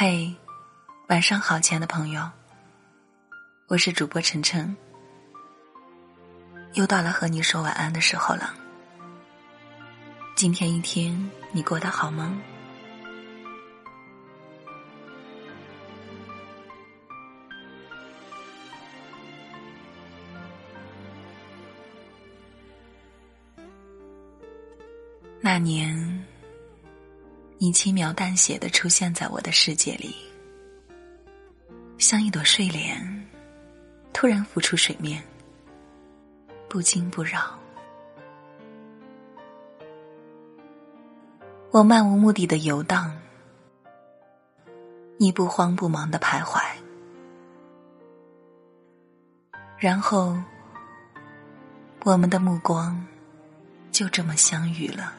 嘿，晚上好，亲爱的朋友，我是主播晨晨，又到了和你说晚安的时候了。今天一天你过得好吗？那年。你轻描淡写的出现在我的世界里，像一朵睡莲，突然浮出水面，不惊不扰。我漫无目的的游荡，你不慌不忙的徘徊，然后我们的目光就这么相遇了。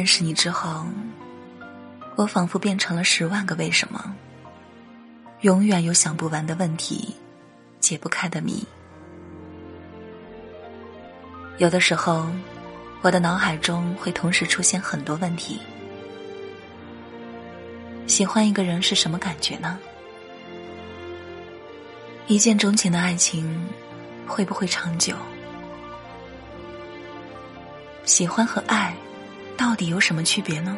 认识你之后，我仿佛变成了十万个为什么，永远有想不完的问题，解不开的谜。有的时候，我的脑海中会同时出现很多问题：喜欢一个人是什么感觉呢？一见钟情的爱情会不会长久？喜欢和爱。到底有什么区别呢？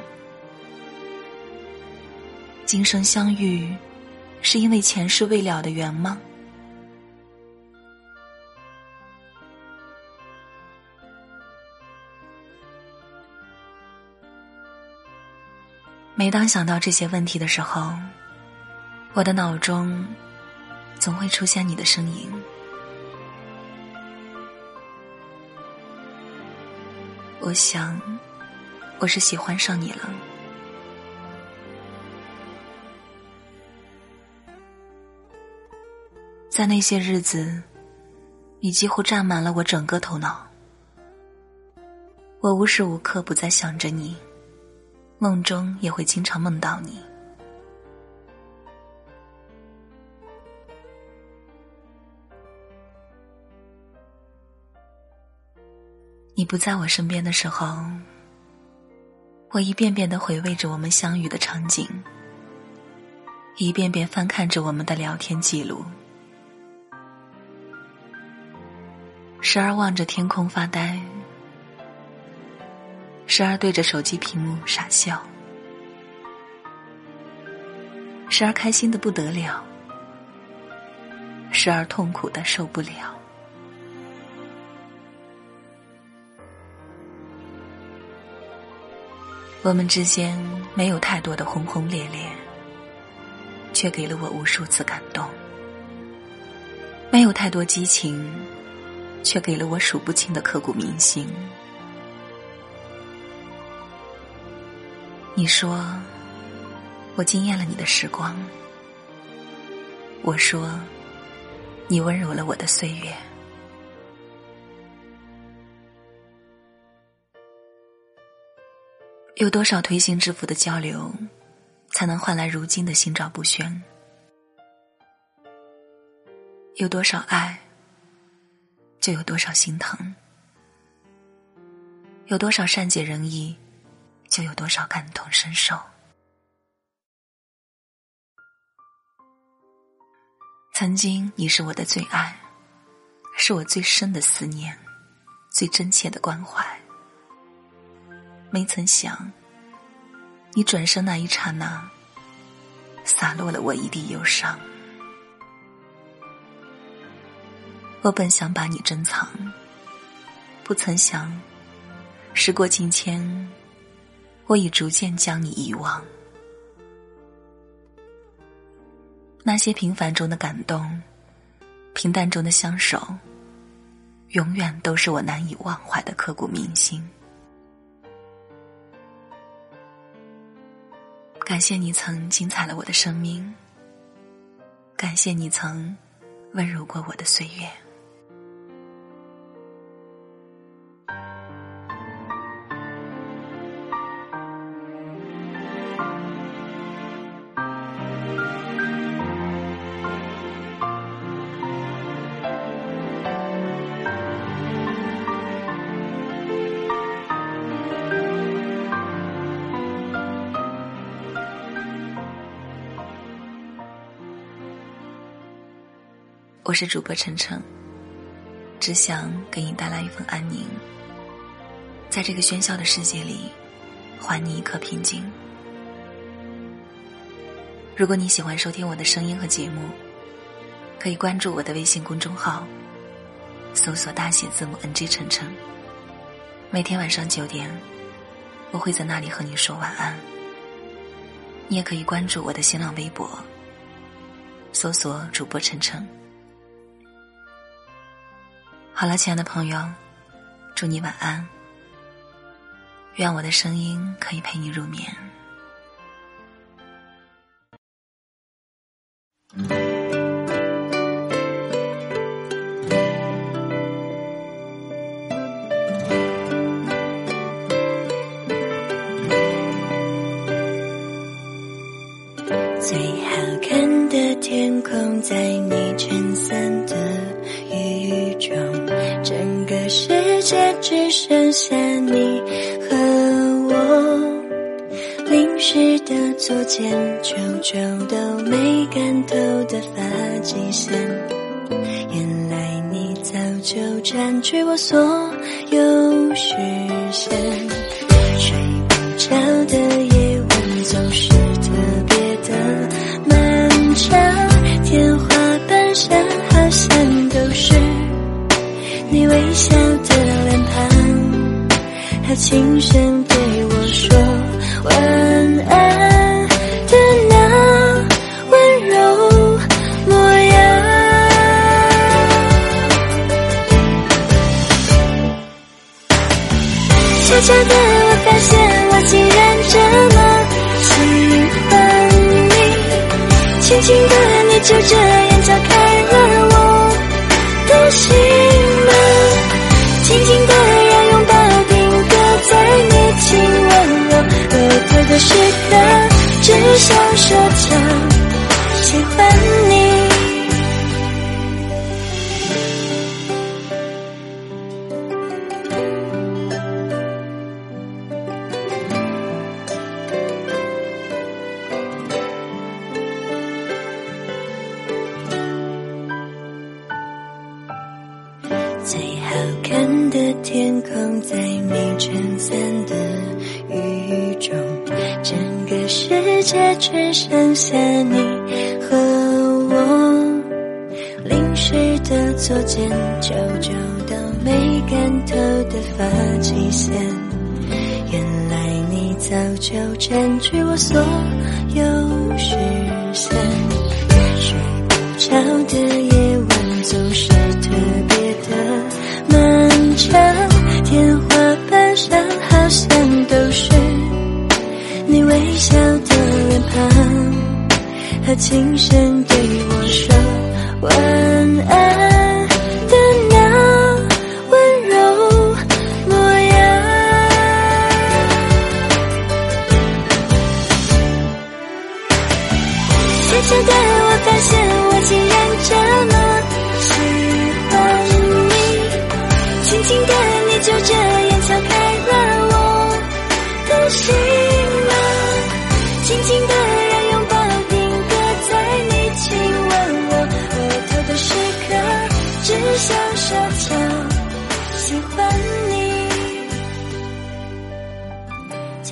今生相遇，是因为前世未了的缘吗？每当想到这些问题的时候，我的脑中总会出现你的声音。我想。我是喜欢上你了，在那些日子，你几乎占满了我整个头脑。我无时无刻不在想着你，梦中也会经常梦到你。你不在我身边的时候。我一遍遍的回味着我们相遇的场景，一遍遍翻看着我们的聊天记录，时而望着天空发呆，时而对着手机屏幕傻笑，时而开心的不得了，时而痛苦的受不了。我们之间没有太多的轰轰烈烈，却给了我无数次感动；没有太多激情，却给了我数不清的刻骨铭心。你说，我惊艳了你的时光；我说，你温柔了我的岁月。有多少推心置腹的交流，才能换来如今的心照不宣？有多少爱，就有多少心疼；有多少善解人意，就有多少感同身受。曾经，你是我的最爱，是我最深的思念，最真切的关怀。没曾想，你转身那一刹那，洒落了我一地忧伤。我本想把你珍藏，不曾想，时过境迁，我已逐渐将你遗忘。那些平凡中的感动，平淡中的相守，永远都是我难以忘怀的刻骨铭心。感谢你曾精彩了我的生命，感谢你曾温柔过我的岁月。我是主播晨晨，只想给你带来一份安宁，在这个喧嚣的世界里，还你一颗平静。如果你喜欢收听我的声音和节目，可以关注我的微信公众号，搜索大写字母 “ng 晨晨”。每天晚上九点，我会在那里和你说晚安。你也可以关注我的新浪微博，搜索主播晨晨。好了，亲爱的朋友，祝你晚安。愿我的声音可以陪你入眠。最好看的天空，在你撑伞界只剩下你和我。淋湿的左肩，皱皱都没干透的发际线，原来你早就占据我所有视线。睡不着的夜晚，总是特别的漫长，天花板上好像都是你微笑的脸，轻声对我说。晚安的那温柔模样，悄悄的我发现我竟然这么喜欢你，轻轻的你就这样走开时刻，只想说着喜欢你。最好看的只剩下你和我。淋湿的左肩，皱皱到没干透的发际线，原来你早就占据我所有视线。睡不着的夜和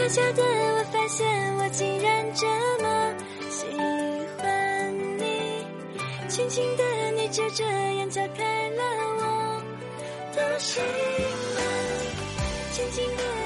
悄悄的，我发现我竟然这么喜欢你，轻轻的你就这样敲开了我的心门，轻轻的。